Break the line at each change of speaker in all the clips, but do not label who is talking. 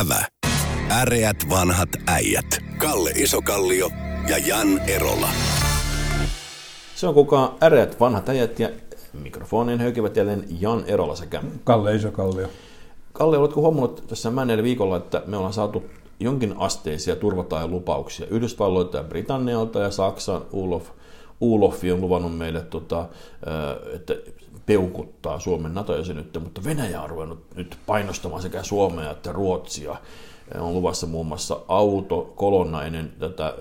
Ävä. Äreät vanhat äijät. Kalle Isokallio ja Jan Erola.
Se on kukaan äreät vanhat äijät ja mikrofonin höykivät jälleen Jan Erola sekä
Kalle Isokallio.
Kalle, oletko huomannut tässä menneellä viikolla, että me ollaan saatu jonkin asteisia lupauksia Yhdysvalloilta ja Britannialta ja Saksan Ulof, Uloffi on luvannut meille, tota, että peukuttaa Suomen NATO-jäsenyyttä, mutta Venäjä on ruvennut nyt painostamaan sekä Suomea että Ruotsia. On luvassa muun muassa autokolonna ennen tätä,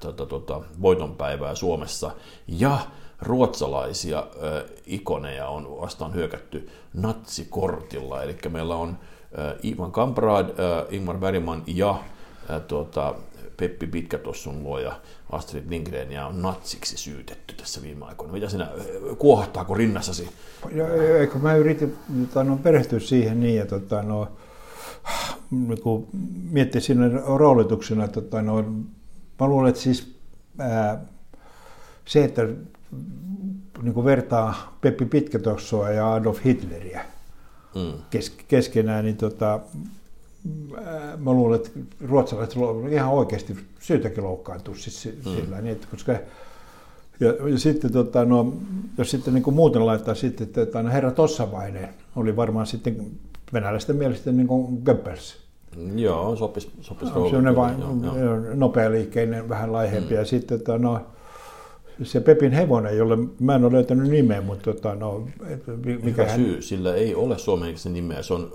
tätä tota, voitonpäivää Suomessa ja ruotsalaisia äh, ikoneja on vastaan hyökätty natsikortilla. Eli meillä on äh, Ivan Kamprad, äh, Ingmar Bergman ja äh, tuota, Peppi Pitkätossun luoja Astrid Lindgren ja on natsiksi syytetty tässä viime aikoina. Mitä sinä, kuohtaako rinnassasi?
Ja, eikö mä yritin tota, no, perehtyä siihen niin, ja tota, no, niin miettiä siinä roolituksena, tota, no, mä luulen, että siis ää, se, että niin kuin vertaa Peppi Pitkätossoa ja Adolf Hitleriä mm. kes, keskenään, niin tota, mä luulen, että ruotsalaiset on ihan oikeasti syytäkin loukkaantua siis mm. sillä niin, että koska ja, ja sitten, tota, no, jos sitten niin kuin muuten laittaa sitten, että tota, no, herra Tossavainen oli varmaan sitten venäläisten mielestä niin kuin Goebbels.
Joo, sopisi sopis
no, vain nopea liikkeinen, vähän laihempi. Mm. Ja sitten, tota, no, se Pepin hevonen, jolle mä en ole löytänyt nimeä, mutta tota, no,
mikä hän... syy, sillä ei ole suomeksi nimeä. Se on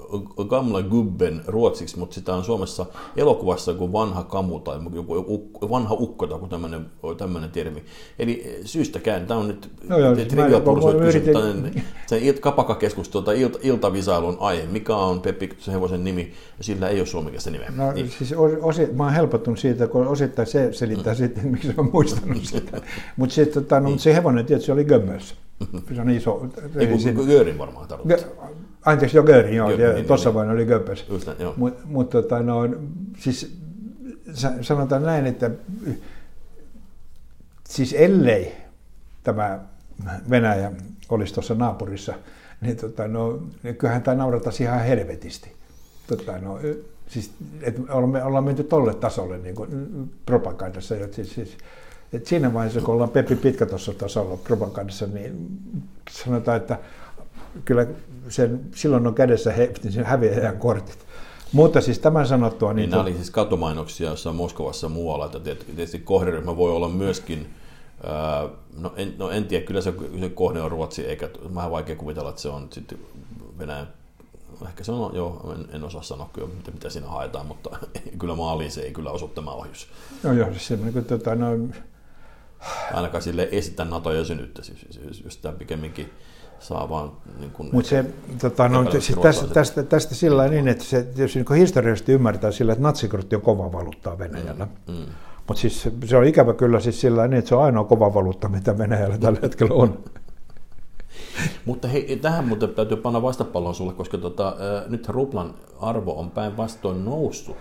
Gamla Gubben ruotsiksi, mutta sitä on Suomessa elokuvassa kuin vanha kamu tai joku vanha ukko tai tämmöinen, tämmöinen termi. Eli syystäkään, tämä on nyt no joo, trivia yritin... se kapakakeskustelu tai ilta, iltavisailun aihe. Mikä on Peppi hevosen nimi? Sillä ei ole suomeksi nimeä.
No,
niin.
siis osi, mä oon helpottunut siitä, kun osittain se selittää mm. sitten, miksi mä muistanut sitä. Mutta se, tota, no, niin. se hevonen tietysti oli Gömmels. Se on iso.
Ei kun Görin varmaan tarkoittaa.
Anteeksi, jo Görin, joo. Görin, niin, tuossa niin, vain oli Goebbels. Mutta mut, tota, no, siis sanotaan näin, että siis ellei tämä Venäjä olisi tuossa naapurissa, niin, tota, no, niin kyllähän tämä naurattaisi ihan helvetisti. Tota, no, siis, et ollaan, ollaan menty tolle tasolle niin kuin propagandassa. Siis, siis, et siinä vaiheessa, kun ollaan Peppi Pitkä tuossa tasolla propagandassa, niin sanotaan, että kyllä sen, silloin on kädessä he, niin sen häviäjän kortit. Mutta siis tämän sanottua...
Niin, niin nämä oli siis katumainoksia jossain Moskovassa muualla, että tietysti kohderyhmä voi olla myöskin, no en, no en tiedä, kyllä se, se kohde on Ruotsi, eikä vähän vaikea kuvitella, että se on sitten Venäjän ehkä se on, joo, en, en osaa sanoa kyllä, mitä, mitä siinä haetaan, mutta kyllä maaliin se ei kyllä osu tämä ohjus.
No joo, semmoinen kuin tota, no,
ainakaan sille esitä NATO-jäsenyyttä, siis, siis just tämä pikemminkin saa vaan... Niin kuin,
Mutta se, tota, no, siis tästä, tästä, tästä sillä niin, että se, jos niin historiallisesti ymmärtää sillä, että natsikortti on kova valuuttaa Venäjällä. Mm, mm. Mutta siis se on ikävä kyllä siis sillä niin, että se on ainoa kova valuutta, mitä Venäjällä tällä hetkellä on.
Mutta hei, tähän muuten täytyy panna vastapallon sulle, koska tota, nyt ruplan arvo on päinvastoin noussut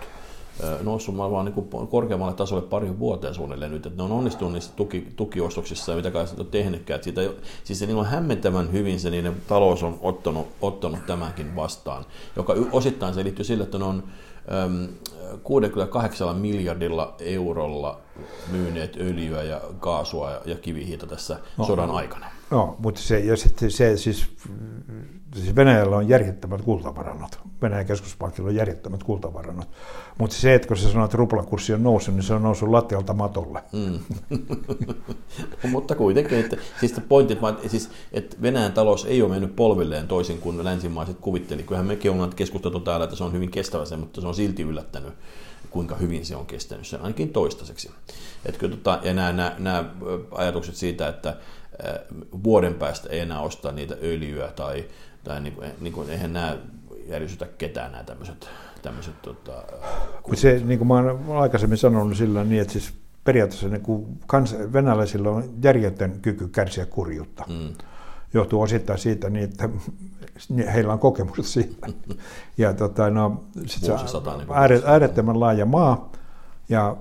noussut vaan niin korkeammalle tasolle pari vuoteen suunnilleen nyt, että ne on onnistunut niissä tuki, tukiostoksissa ja mitä kai on tehnytkään. Siitä, siis se niin on hämmentävän hyvin se niiden talous on ottanut, ottanut tämänkin vastaan, joka osittain se liittyy sille, että ne on 68 miljardilla eurolla myyneet öljyä ja kaasua ja kivihiiltä tässä no, sodan aikana.
No, mutta se, ja sitten se siis, siis Venäjällä on järjettömät kultavarannot. Venäjän keskuspankilla on järjettömät kultavarannot. Mutta se, että kun sä sanoit, että ruplakurssi on noussut, niin se on noussut lattialta matolle. Mm.
mutta kuitenkin, että, siis pointit, siis, että Venäjän talous ei ole mennyt polvilleen toisin kuin länsimaiset kuvitteli. Kyllähän mekin ollaan keskusteltu täällä, että se on hyvin kestävä se, mutta se on silti yllättänyt kuinka hyvin se on kestänyt sen ainakin toistaiseksi. Et kyllä, tota, ja nämä, nämä, nämä ajatukset siitä, että vuoden päästä ei enää ostaa niitä öljyä tai, tai niin kuin, niin kuin, eihän nämä järjestytä ketään nämä tämmöiset, tämmöiset tota,
se, niin kuin mä olen aikaisemmin sanonut sillä niin, että siis periaatteessa niin kuin kans, venäläisillä on järjetön kyky kärsiä kurjuutta. Mm. Johtuu osittain siitä, niin, että heillä on kokemusta siitä. Ja tota, no, sit se on äärettömän laaja maa ja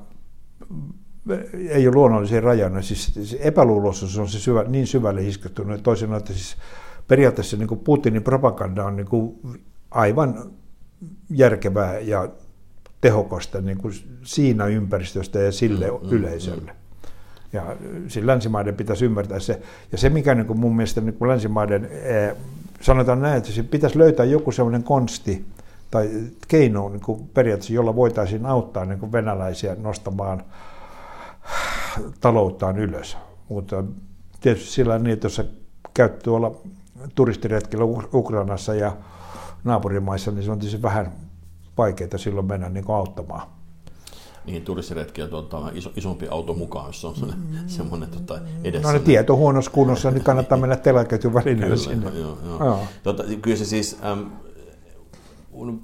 ei ole luonnollisia rajoja. Siis, siis epäluuloisuus on se syvä, niin syvälle iskettynyt, että toisin että siis periaatteessa niin Putinin propaganda on niin kuin aivan järkevää ja tehokasta niin kuin siinä ympäristöstä ja sille mm, mm, yleisölle. Mm. Ja siis länsimaiden pitäisi ymmärtää se. Ja se, mikä niin kuin mun mielestä niin kuin länsimaiden, eh, sanotaan näin, että se pitäisi löytää joku sellainen konsti tai keino niin kuin periaatteessa, jolla voitaisiin auttaa niin kuin venäläisiä nostamaan talouttaan ylös. Mutta tietysti sillä niin, että jos sä käyt tuolla turistiretkellä Ukrainassa ja naapurimaissa, niin se on tietysti vähän vaikeaa silloin mennä niin kuin auttamaan
niihin turistiretkiä tuota, iso, isompi auto mukaan, jos on semmoinen, semmoinen tota, edessä.
No ne tieto huonossa kunnossa, niin kannattaa mennä telaketjun välineellä sinne.
Joo, joo. Joo. Tota, kyllä se siis, äm,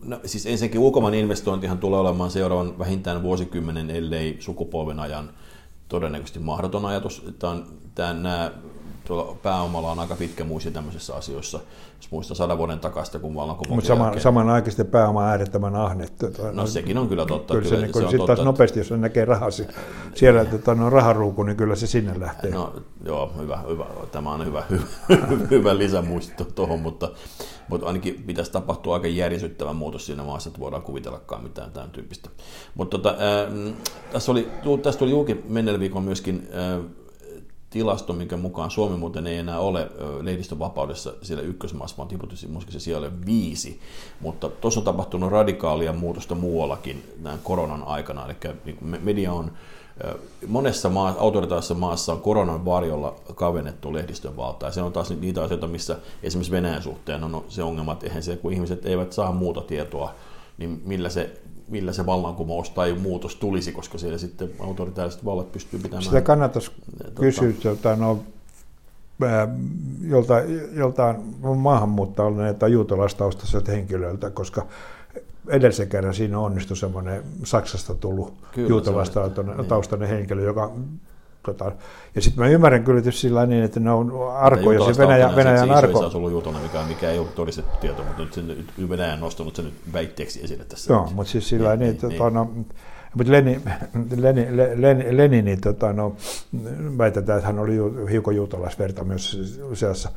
no, siis ensinnäkin ulkomaan investointihan tulee olemaan seuraavan vähintään vuosikymmenen, ellei sukupolven ajan todennäköisesti mahdoton ajatus. Tämä on, tämä, nämä tuolla pääomalla on aika pitkä muisti tämmöisissä asioissa. Jos muistaa sadan vuoden takasta, kun vallankumouksen
Mutta sama, samanaikaisesti pääoma on äärettömän ahnettu.
No sekin on kyllä totta.
Kyllä, kyllä se, se, se on totta, taas nopeasti, jos näkee rahasi. Siellä tota, no, raharuuku, niin kyllä se sinne lähtee.
No joo, hyvä, hyvä. tämä on hyvä, hyvä, hyvä lisämuisto tuohon, mutta, mutta ainakin pitäisi tapahtua aika järisyttävä muutos siinä maassa, että voidaan kuvitellakaan mitään tämän tyyppistä. Mutta tota, äh, tässä, oli, tässä tuli julki menneellä viikolla myöskin äh, tilasto, minkä mukaan Suomi muuten ei enää ole lehdistönvapaudessa siellä ykkösmaassa, vaan tiputusti se siellä viisi. Mutta tuossa on tapahtunut radikaalia muutosta muuallakin tämän koronan aikana. Eli niin media on monessa maa, autoritaarisessa maassa on koronan varjolla kavennettu lehdistön valtaa. Se on taas niitä asioita, missä esimerkiksi Venäjän suhteen on se ongelma, että eihän se, kun ihmiset eivät saa muuta tietoa, niin millä se millä se vallankumous tai muutos tulisi, koska siellä sitten autoritaariset vallat pystyy pitämään.
Sitä kannattaisi tuota, kysyä jolta, no, jolta, joltain maahanmuuttajalle tai juutalaistaustaisesta henkilöltä, koska edellisen kerran siinä onnistui semmoinen Saksasta tullut juutalaistaustainen henkilö, joka Tota, ja sitten mä ymmärrän kyllä tietysti sillä niin, että ne on arkoja, se Venäjä, Venäjän arko.
Se on ollut jutuna, mikä, mikä ei ole todistettu tieto, mutta nyt, sen, Venäjä on nostanut sen nyt väitteeksi esille tässä.
Joo, mutta siis sillä niin, niin, että niin. Tota, no, mutta Leni, Leni, Leni, Leni niin, tota, no, väitetään, että hän oli ju, hiukan juutalaisverta myös useassa.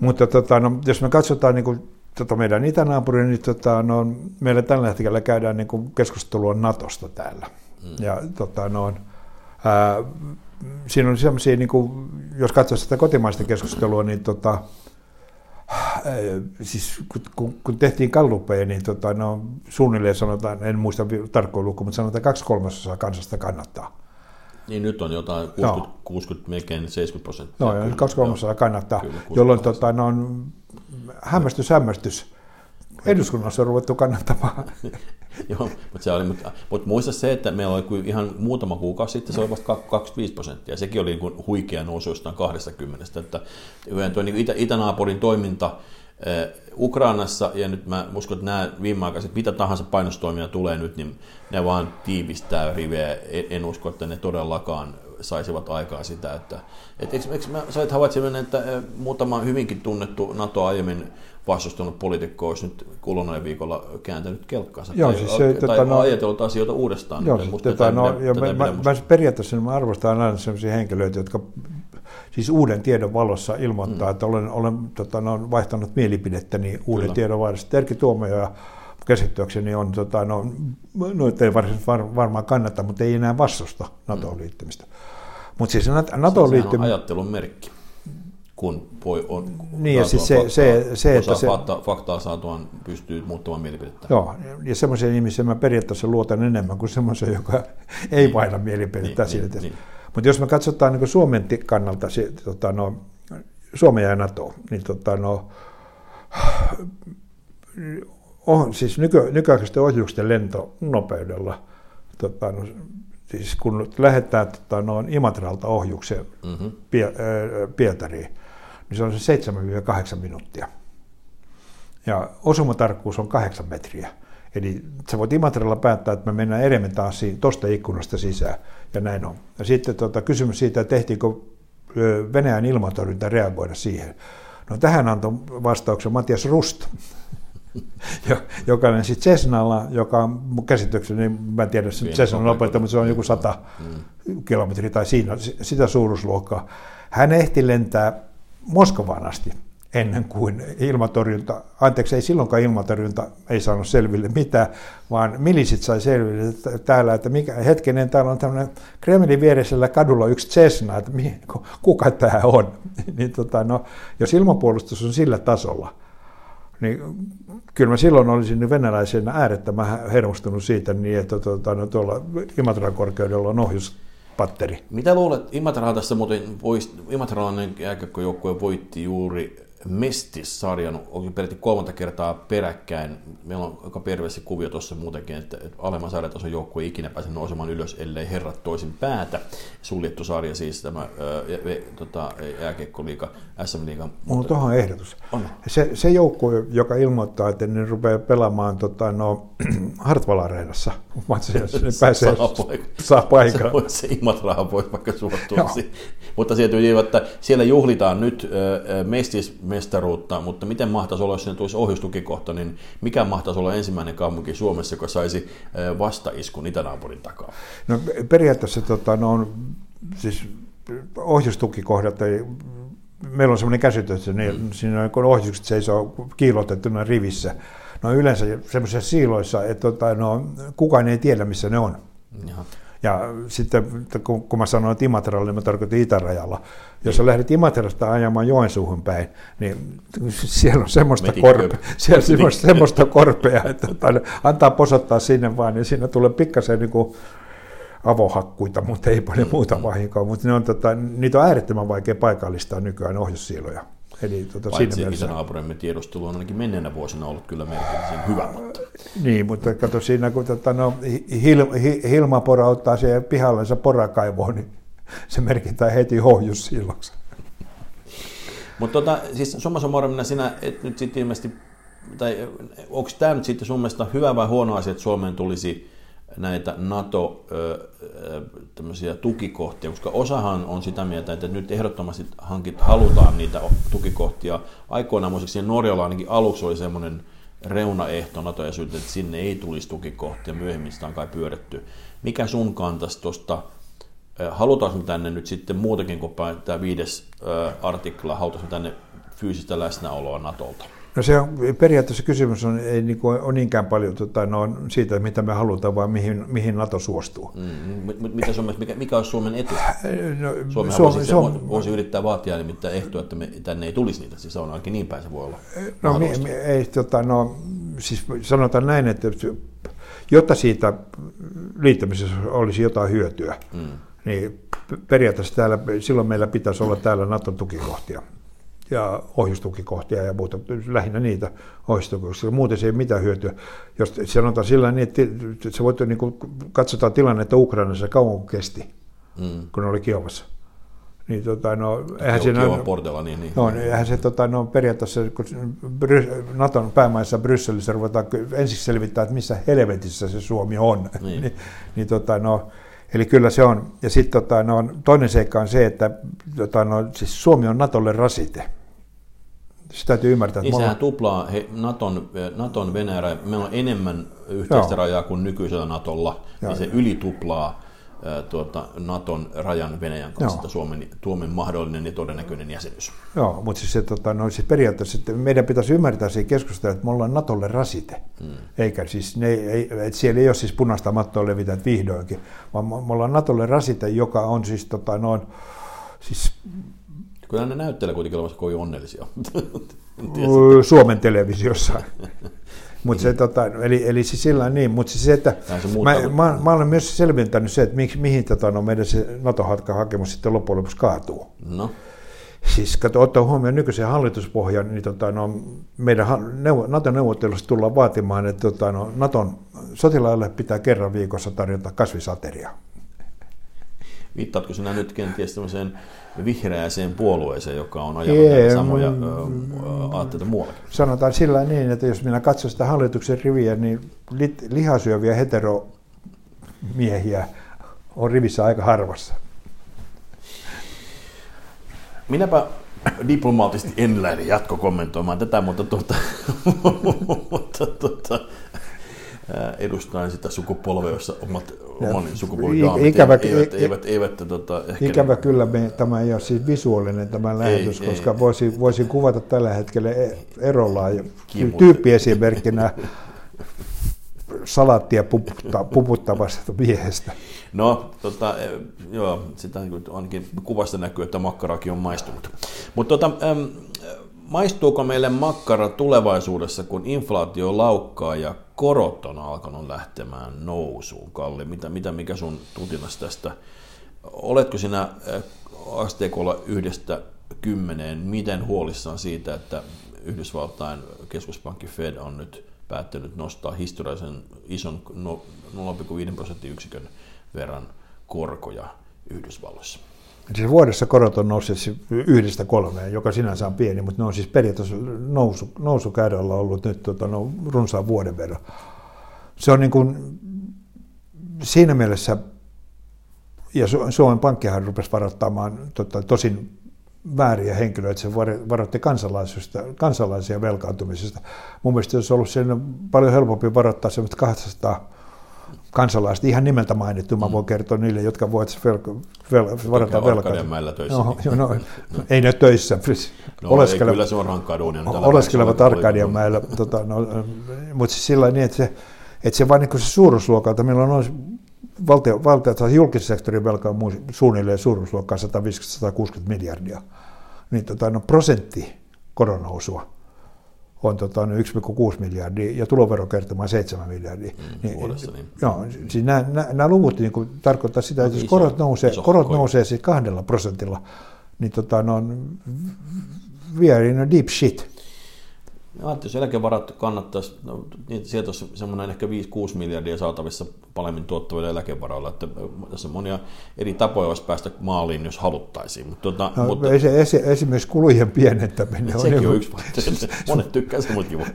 Mutta tota, no, jos me katsotaan niin kuin, tota meidän itänaapuri, niin tota, no, meillä tällä hetkellä käydään niin kuin keskustelua Natosta täällä. Mm. Ja tota, no, ää, siinä on sellaisia, niin kuin, jos katsoo sitä kotimaista keskustelua, niin tota, siis kun, kun tehtiin kalluppeja, niin tota, no, suunnilleen sanotaan, en muista tarkkoin luku, mutta sanotaan, että kaksi kolmasosaa kansasta kannattaa.
Niin nyt on jotain 60, no. 60 melkein 70 prosenttia.
No, ja kaksi kolmasosaa kannattaa, kyllä, jolloin tota, no, on hämmästys, hämmästys. Eduskunnassa on ruvettu kannattamaan
Joo, mutta, se oli, mutta, mutta muista se, että meillä oli ihan muutama kuukausi sitten, se oli vasta 25 prosenttia. Sekin oli niin huikea nousu jostain 20. Että yhden tuo niin itä, itänaapurin toiminta eh, Ukrainassa, ja nyt mä uskon, että nämä viimeaikaiset, mitä tahansa painostoimia tulee nyt, niin ne vaan tiivistää riveä. En usko, että ne todellakaan saisivat aikaa sitä, että et, eikö, eikö mä sait havaitsemaan, että eh, muutama hyvinkin tunnettu NATO aiemmin vastustanut poliitikko olisi nyt kuluneen viikolla kääntänyt kelkkaansa
Joo,
tai,
siis se,
tai
tota,
no, ajatellut asioita uudestaan.
Joo, siis, tota, no, tätä, ja mä, mä, mä, periaatteessa mä arvostan aina sellaisia henkilöitä, jotka siis uuden tiedon valossa ilmoittaa, mm. että olen, olen tota, no, vaihtanut mielipidettäni uuden Kyllä. tiedon valossa. Terki Tuomioja käsittääkseni on, tota, no, no ei varsinaisesti var, varmaan kannata, mutta ei enää vastusta NATOon mm. liittymistä. Mutta siis
NATOon liittyminen... ajattelun merkki kun voi on,
niin, ja siis se, faktaa, se, se, että se,
fakta, faktaa saatuaan pystyy muuttamaan mielipidettä.
Joo, ja semmoisen ihmisen mä periaatteessa luotan enemmän kuin semmoisen, joka ei niin, vaihda mielipidettä niin, siitä. Niin, niin. Mutta jos me katsotaan niin Suomen kannalta, se, tota, no, Suomen ja NATO, niin tota, no, on, siis nyky, nykyaikaisten ohjusten lentonopeudella, tota, no, siis kun lähdetään tota, noin Imatralta ohjukseen mm-hmm. Pie, Pietariin, niin se on se 7-8 minuuttia. Ja osumatarkkuus on 8 metriä. Eli sä voit Imatralla päättää, että me mennään Erementaasiin tuosta ikkunasta sisään, ja näin on. Ja sitten tota, kysymys siitä, että tehtiinkö Venäjän ilmatorjunta reagoida siihen. No tähän antoi vastauksen Matias Rust, joka sitten Cessnalla, joka on käsitykseni, mä en tiedä se Cessnan nopeutta, mutta se on joku 100 mm. kilometriä tai siinä, sitä suuruusluokkaa. Hän ehti lentää Moskovaan asti ennen kuin ilmatorjunta, anteeksi ei silloinkaan ilmatorjunta ei saanut selville mitään, vaan milisit sai selville että täällä, että mikä, hetkinen, täällä on tämmöinen Kremlin viereisellä kadulla yksi Cessna, että kuka tämä on. niin tota, no, jos ilmapuolustus on sillä tasolla, niin kyllä mä silloin olisin venäläisenä äärettömän hermostunut siitä, niin että tota, no, tuolla Imatran korkeudella on ohjuspatteri.
Mitä luulet, Imatra tässä muuten, imatralainen jääkiekkojoukkue voitti juuri Mestis-sarjan oli peräti kolmatta kertaa peräkkäin. Meillä on aika perveessä kuvio tuossa muutenkin, että, alemman sarjatason joukkue ei ikinä pääse nousemaan ylös, ellei herrat toisin päätä. Suljettu sarja siis tämä ää, tota, jääkiekkoliiga, SM-liiga.
Mulla on tuohon ehdotus. On. Se, se joukkue, joka ilmoittaa, että ne rupeaa pelaamaan tota, no, Hartwall Areenassa, ne pääsee, saa, saa paikan.
Se, se Imatrahan voi vaikka suottua. Mutta sieltä, että siellä juhlitaan nyt äh, Mestis mestaruutta, mutta miten mahtaisi olla, jos sinne tulisi ohjustukikohta, niin mikä mahtaisi olla ensimmäinen kaupunki Suomessa, joka saisi vastaiskun itänaapurin takaa?
No periaatteessa tota, no, on, siis ohjustukikohdat ei, meillä on sellainen käsitys, että ne, mm. siinä kun ohjukset seisoo kiilotettuna rivissä, no yleensä semmoisissa siiloissa, että tota, no, kukaan ei tiedä, missä ne on. Jaha. Ja sitten kun, kun mä sanoin Imatralla, niin mä tarkoitin itärajalla. Jos sä lähdet Imatrasta ajamaan Joensuuhun päin, niin siellä on semmoista, korpe, siellä on semmoista, semmoista korpea, että antaa posottaa sinne vaan, niin siinä tulee pikkasen niin kuin avohakkuita, mutta ei paljon muuta vahinkoa. Mutta ne on, tota, niitä on äärettömän vaikea paikallistaa nykyään ohjussiiloja.
Eli tuota, Paitsi siinä mielessä... naapurimme tiedustelu on ainakin menneenä vuosina ollut kyllä merkillisen hyvä.
Niin, mutta kato siinä, kun tota, no, hil, hi, Hilma porauttaa siihen pihallensa porakaivoon, niin se merkitään heti ohjussiiloksi.
Mutta tota, siis summa summarum, sinä et nyt sitten ilmeisesti, tai onko tämä nyt sitten sun mielestä hyvä vai huono asia, että Suomeen tulisi näitä NATO tukikohtia, koska osahan on sitä mieltä, että nyt ehdottomasti hankit, halutaan niitä tukikohtia. Aikoinaan muistaakseni Norjalla ainakin aluksi oli semmoinen reunaehto nato että sinne ei tulisi tukikohtia, myöhemmin sitä on kai pyöritty. Mikä sun kantas tuosta, halutaanko tänne nyt sitten muutakin kuin tämä viides artikla, halutaanko tänne fyysistä läsnäoloa Natolta?
No se on, periaatteessa kysymys on, ei niin kuin, on niinkään paljon tota, no, siitä, mitä me halutaan, vaan mihin, mihin NATO suostuu.
Mm, mitä Suomessa, mikä, mikä on Suomen etu? No, Suomi voisi, Suom- voisi yrittää vaatia nimittäin ehtoa, että me, tänne ei tulisi niitä, siis on ainakin niin päin se voi olla.
No, mi, mi, ei, tota, no siis sanotaan näin, että jotta siitä liittämisessä olisi jotain hyötyä, mm. niin periaatteessa täällä, silloin meillä pitäisi olla täällä Naton tukikohtia ja ohjustukikohtia ja muuta, lähinnä niitä ohjustukikohtia. Muuten se ei ole mitään hyötyä. Jos sanotaan sillä niin, että se voit, niin kuin, katsotaan tilannetta Ukrainassa kauan kesti, mm. kun oli Kiovassa. Niin, tota, no, eihän siinä,
portella, niin, niin.
No, niin, eihän se tota, no, periaatteessa, kun Bry, Naton päämaissa Brysselissä ruvetaan ensin selvittää, että missä helvetissä se Suomi on. Niin. niin, niin tota, no, Eli kyllä se on. Ja sitten tota, no, toinen seikka on se, että tota, no, siis Suomi on Natolle rasite. Sitä täytyy ymmärtää.
Niin sehän tuplaa he, Naton, Naton Venäjä, meillä on enemmän yhteistä Joo. rajaa kuin nykyisellä Natolla, Joo. niin se yli tuplaa tuota, Naton rajan Venäjän kanssa, että Suomen, Suomen mahdollinen ja todennäköinen jäsenyys.
Joo, mutta siis, se, tota, no, siis periaatteessa että meidän pitäisi ymmärtää siinä keskustelua, että me ollaan Natolle rasite. Hmm. Eikä siis, ne, ei, että siellä ei ole siis punaista mattoa levitä vihdoinkin, vaan me ollaan Natolle rasite, joka on siis, tota, noin, siis
Kyllä ne näyttelee kuitenkin olevansa kovin onnellisia.
Suomen televisiossa. Mut se, tota, eli, eli siis sillä niin, mutta siis se, että se mä, mä, mä, olen myös selventänyt se, että miksi, mihin tota, no, meidän se NATO-hakemus sitten loppujen lopuksi kaatuu. No. Siis kato, ottaa huomioon nykyisen hallituspohjan, niin tota, no, meidän NATO-neuvottelussa tullaan vaatimaan, että tota, no, Naton sotilaille pitää kerran viikossa tarjota kasvisateria.
Viittaatko sinä nyt kenties tämmöiseen vihreäseen puolueeseen, joka on ajanut Ei, samoja mm, aatteita muuallakin?
Sanotaan sillä niin, että jos minä katson sitä hallituksen riviä, niin lihasyöviä heteromiehiä on rivissä aika harvassa.
Minäpä diplomaattisesti en lähde jatkokommentoimaan tätä, mutta, tuota, mutta tuota, edustaen sitä sukupolvea, jossa omat, oman
sukupolven ikävä,
eivät, eivät, eivät, tota,
ehkä ikävä kyllä me, tämä ei ole siis visuaalinen tämä lähetys, ei, koska ei. Voisin, voisin kuvata tällä hetkellä e- erolla tyyppiesimerkkinä salaattia puputta, puputtavasta miehestä.
No, tota, e, joo, sitä ainakin kuvasta näkyy, että makkarakin on maistunut. Mutta tota, maistuuko meille makkara tulevaisuudessa, kun inflaatio laukkaa ja korot on alkanut lähtemään nousuun, Kalli? Mitä, mitä mikä sun tutinas tästä? Oletko sinä asteikolla yhdestä kymmeneen, miten huolissaan siitä, että Yhdysvaltain keskuspankki Fed on nyt päättänyt nostaa historiallisen ison 0,5 prosenttiyksikön verran korkoja Yhdysvalloissa?
Siis vuodessa korot on nousseet yhdestä kolmeen, joka sinänsä on pieni, mutta ne on siis periaatteessa nousu, nousukäyrällä ollut nyt tota, no, runsaan vuoden verran. Se on niin kuin, siinä mielessä, ja Suomen pankkihan rupesi varoittamaan tota, tosin vääriä henkilöitä, se varoitti kansalaisia velkaantumisesta. Mun mielestä olisi ollut sen paljon helpompi varoittaa semmoista 200 kansalaiset, ihan nimeltä mainittu, mä mm. voin kertoa niille, jotka voivat vel, vel, varata velkaa.
töissä. No,
jo, no, ei ne töissä.
No, oleskelevat, ei, kyllä se on rankkaa duunia.
Oleskelevat Arkadianmäellä, tota, no, mutta siis sillä niin, että se, että se vain niin se suuruusluokalta, meillä on valtio, valtio, tai julkisen sektorin velka on suunnilleen suuruusluokkaa 150-160 miljardia, niin tota, no, prosentti koronnousua on tota, 1,6 miljardia ja tuloverokertymä 7 miljardia.
Mm, niin, vuodessa, niin.
Joo, siis nämä, nämä, nämä luvut niin kuin, tarkoittaa sitä, no, että jos korot nousee, korot nousee siis kahdella prosentilla, niin tota, ne on we in a deep shit.
Ajattelin, jos eläkevarat kannattaisi, no, niin sieltä olisi semmoinen ehkä 5-6 miljardia saatavissa paremmin tuottavilla eläkevaroilla, että tässä on monia eri tapoja olisi päästä maaliin, jos haluttaisiin. Mutta,
tuota, no, mutta, esi- esi- esimerkiksi kulujen pienentäminen
on... Sekin niin, on yksi vaihtoehto. Monet tykkää semmoistakin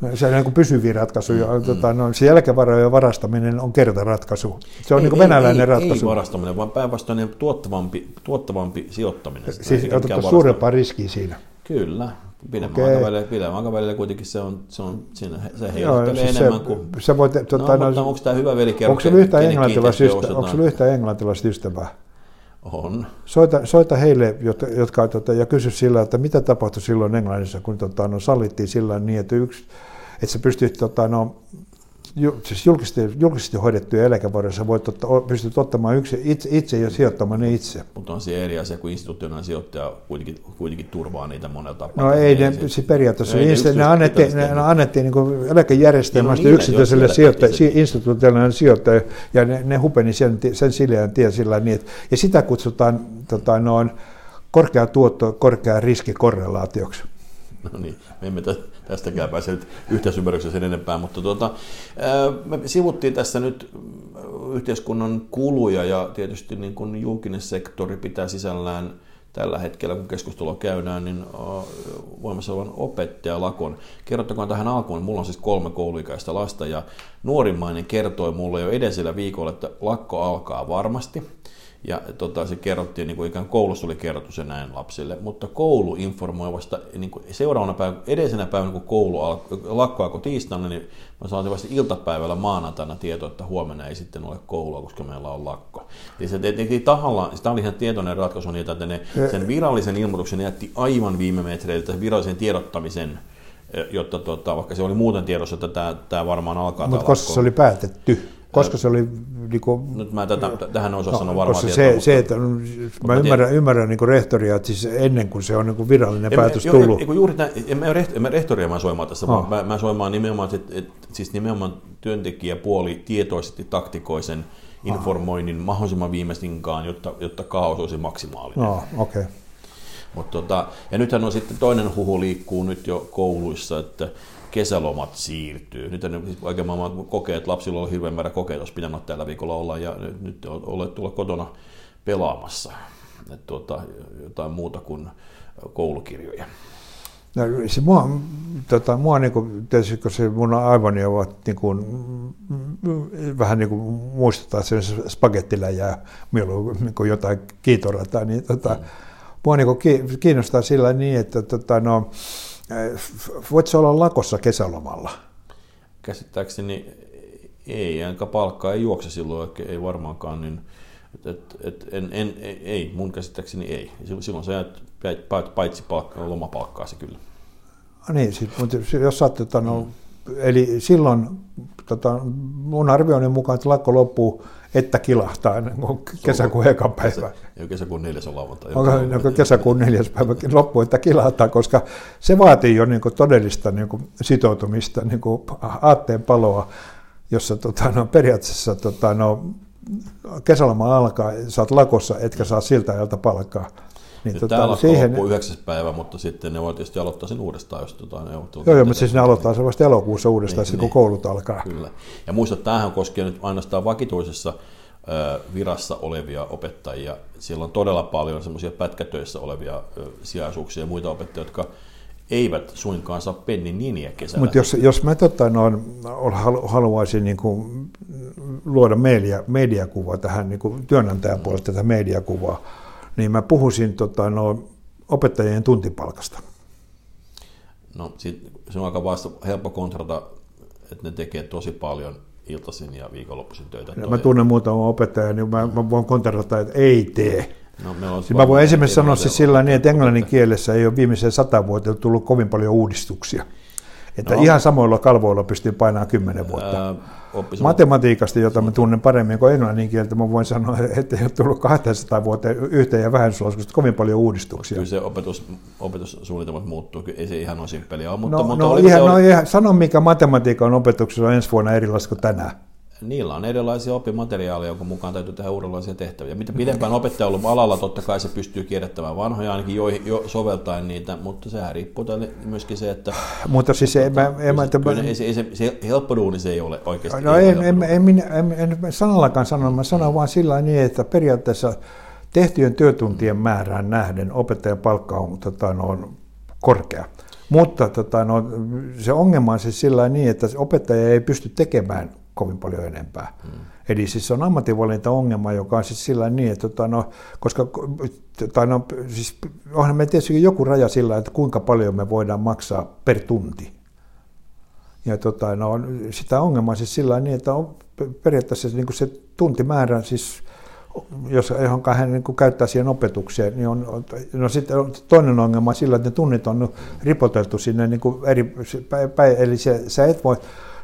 no, Se on niin kuin pysyviä ratkaisuja. Mm. Tota, no, se jälkevarojen varastaminen on kertaratkaisu. Se on ei, niin kuin venäläinen
ei,
ratkaisu.
Ei varastaminen, vaan päinvastoin tuottavampi, tuottavampi sijoittaminen.
Siis otetaan suurempaa riskiä siinä.
Kyllä, Pidemmän okay. aikavälillä, pidemmän aikavälillä kuitenkin se on, se on siinä, se heijastelee siis enemmän se, kuin...
Se voit, tuota, no,
no, mutta onko tämä hyvä veli kerro?
Onko sinulla yhtä, englantilaista, ystä, onko sinulla yhtä englantilaista ystävää?
On.
Soita, soita heille, jotka, jotka tota, ja kysy sillä, että mitä tapahtui silloin Englannissa, kun tota, no, sallittiin sillä niin, että, yksi, että sä pystyt tota, no, siis julkisesti, julkisesti hoidettuja eläkevaroja voit otta, pystyt ottamaan yksi, itse, itse ja sijoittamaan ne itse.
Mutta on se eri asia, kun institutionaalinen sijoittaja kuitenkin, kuitenkin turvaa niitä monella tapaa.
No ei, ne, siis periaatteessa no, ei, ne, ne, annettiin, ne, ne annettiin niin eläkejärjestelmästä niin, yksityiselle sijoittaja, institutionaalinen sijoittaja, ja ne, ne hupeni sen, sen sileän tien sillä niin, että, ja sitä kutsutaan tota, noin, korkea tuotto, korkea riski korrelaatioksi.
No niin, me emme tästäkään pääse nyt yhteisymmärryksessä sen enempää, mutta tuota, me sivuttiin tässä nyt yhteiskunnan kuluja ja tietysti niin kuin julkinen sektori pitää sisällään tällä hetkellä, kun keskustelua käydään, niin voimassa olevan opettajalakon. Kerrottakoon tähän alkuun, mulla on siis kolme kouluikäistä lasta ja nuorimmainen kertoi mulle jo edellisellä viikolla, että lakko alkaa varmasti – ja tota, se kerrottiin, niin kuin ikään koulussa oli kerrottu se näin lapsille, mutta koulu informoi vasta niin kuin seuraavana päivänä, edellisenä päivänä, kun koulu al- lakko alkoi tiistaina, niin mä saatiin vasta iltapäivällä maanantaina tieto, että huomenna ei sitten ole koulua, koska meillä on lakko. Eli se tehtiin tahallaan, tämä oli ihan tietoinen ratkaisu niitä, että ne sen virallisen ilmoituksen jätti aivan viime metreiltä, virallisen tiedottamisen, jotta tota, vaikka se oli muuten tiedossa, että tämä, tämä varmaan alkaa.
Mutta koska se oli päätetty? Koska se oli... Niin kuin,
Nyt mä tätä, tähän osaa no, sanoa varmaan
se, mutta, se, että mä ymmärrän, ymmärrän niin rehtoria, että siis ennen kuin se on niin kuin virallinen en, päätös jo, tullut.
Jo, juuri tämän, en mä, rehtoria, mä rehtoria mä soimaan tässä, oh. mä, mä soimaan nimenomaan, että, että siis nimenomaan työntekijäpuoli tietoisesti taktikoisen informoinnin oh. mahdollisimman viimeisinkaan, jotta, jotta kaos olisi maksimaalinen.
Oh, okay.
Mut tota, ja nythän on sitten toinen huhu liikkuu nyt jo kouluissa, että kesälomat siirtyy. Nyt on siis oikein maailman kokeet, lapsilla on hirveän määrä kokeita, olisi pitänyt tällä viikolla olla, ja nyt, nyt olet tulla kotona pelaamassa että tuota, jotain muuta kuin koulukirjoja.
No, se mua, tota, mua niin kuin, tietysti, kun se mun aivoni ovat niin kuin, vähän niin kuin muistuttaa sen spagettiläjää, milloin niin jotain kiitorataa, niin tota, mm. mua niin kuin kiinnostaa sillä niin, että tota, no, Voitko olla lakossa kesälomalla?
käsittääkseni ei, enkä palkkaa ei juokse silloin, ei varmaankaan, niin et, et, et, en, en, ei, mun käsittääkseni ei. Silloin sä jäät paitsi palkka, lomapalkkaa se kyllä.
No niin, siis, mutta jos sä no, eli silloin tota, mun arvioinnin mukaan, että lakko loppuu, että kilahtaa kesäkuun eka päivä.
Kesä, kesäkuun neljäs on lauantai.
Onko kesäkuun neljäs päivä loppuu, että kilahtaa, koska se vaatii jo niin kuin todellista niin kuin sitoutumista, niin kuin aatteen paloa, jossa tota, no, periaatteessa tota, no, kesäloma alkaa, oot lakossa, etkä saa siltä ajalta palkkaa.
Niin, Nyt tota, täällä siihen... loppuu 9. päivä, mutta sitten ne voi tietysti aloittaa sen uudestaan, jos tota,
ne Joo, joo, mutta siis ne aloittaa se vasta elokuussa uudestaan, niin, kun niin, koulut alkaa.
Kyllä. Ja muista, että tämähän koskee nyt ainoastaan vakituisessa virassa olevia opettajia. Siellä on todella paljon semmoisia pätkätöissä olevia sijaisuuksia ja muita opettajia, jotka eivät suinkaan saa pennin niniä kesällä.
Mutta jos, jos mä tota, no, haluaisin niin kuin, luoda media, mediakuvaa tähän niin kuin työnantajan puolesta tätä mediakuvaa, niin mä puhuisin tota, no, opettajien tuntipalkasta.
No sit, se on aika vasta helppo kontrata, että ne tekee tosi paljon iltaisin ja viikonloppuisin töitä.
Ja mä tunnen muutama opettaja, niin mä, mä voin kontrata, että ei tee. No, siis mä voin esimerkiksi sanoa siis sillä niin, että englannin kielessä ei ole viimeiseen sata vuotta tullut kovin paljon uudistuksia. Että no. ihan samoilla kalvoilla pystyy painamaan kymmenen vuotta. Ää, Matematiikasta, jota mä tunnen paremmin kuin englannin kieltä, mä voin sanoa, että ei ole tullut 200 vuoteen yhteen ja vähennyslaskusta kovin paljon uudistuksia.
Kyllä se opetus, opetussuunnitelmat muuttuu, ei se ihan ole simppeliä Mutta,
no,
mutta
no, ihan, oli... no ihan, sano mikä matematiikan opetuksessa on ensi vuonna erilaista kuin tänään
niillä on erilaisia oppimateriaaleja, jonka mukaan täytyy tehdä uudenlaisia tehtäviä. Mitä pidempään opettaja on ollut alalla, totta kai se pystyy kierrättämään vanhoja ainakin jo, jo soveltaen niitä, mutta sehän riippuu myöskin se, että...
Mutta siis ei, mä, en, mä,
kyllä, ei, se, ei, se, se helppo duuni se ei ole oikeasti.
No en, en, en, en, en, en sanallakaan sano, mä sanon vaan sillä niin, että periaatteessa tehtyjen työtuntien määrään nähden opettajan palkka on, tota, no, on korkea. Mutta tota, no, se ongelma on siis sillä niin, että opettaja ei pysty tekemään kovin paljon enempää. Mm. Eli siis se on ammatinvalinta-ongelma, joka on siis sillä niin, että tota, no, koska tai no, siis onhan me tietysti joku raja sillä, että kuinka paljon me voidaan maksaa per tunti. Ja tota, no, sitä ongelmaa siis sillä niin, että on periaatteessa niin kuin se tuntimäärä, siis jos johonka hän niin käyttää siihen opetukseen, niin on, no sitten toinen ongelma sillä, että ne tunnit on ripoteltu sinne niin kuin eri, eli se, sä et voi,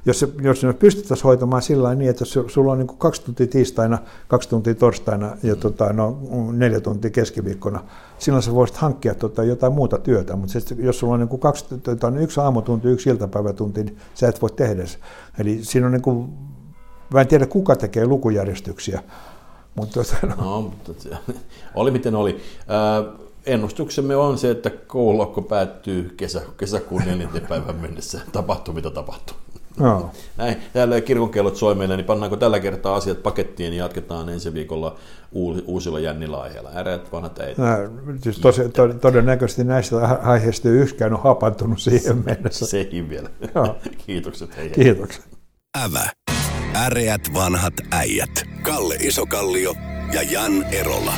jos, jos me pystyttäisiin hoitamaan sillä niin, että jos sulla on niin kuin kaksi tuntia tiistaina, kaksi tuntia torstaina ja tota, no, neljä tuntia keskiviikkona, silloin sä voisit hankkia tota, jotain muuta työtä, mutta se, jos sulla on niin kuin kaksi, tota, yksi aamutunti, yksi iltapäivätunti, niin sä et voi tehdä se. Eli siinä on niin kuin, mä en tiedä kuka tekee lukujärjestyksiä, mutta,
tota, no. no, mutta oli miten oli. Äh, ennustuksemme on se, että koululokko päättyy kesä, kesäkuun neljänteen päivän mennessä. Tapahtuu mitä tapahtuu.
No.
Näin, täällä kirkonkellot soi meille, niin pannaanko tällä kertaa asiat pakettiin ja jatketaan ensi viikolla uusilla jännillä aiheilla. Äreät vanhat äidit.
siis tosi, to, todennäköisesti näistä aiheista yksikään on hapantunut siihen mennessä.
Sekin vielä. No. Kiitokset.
Hei, hei. Kiitokset.
Ävä. Äreät vanhat äijät. Kalle Isokallio ja Jan Erola.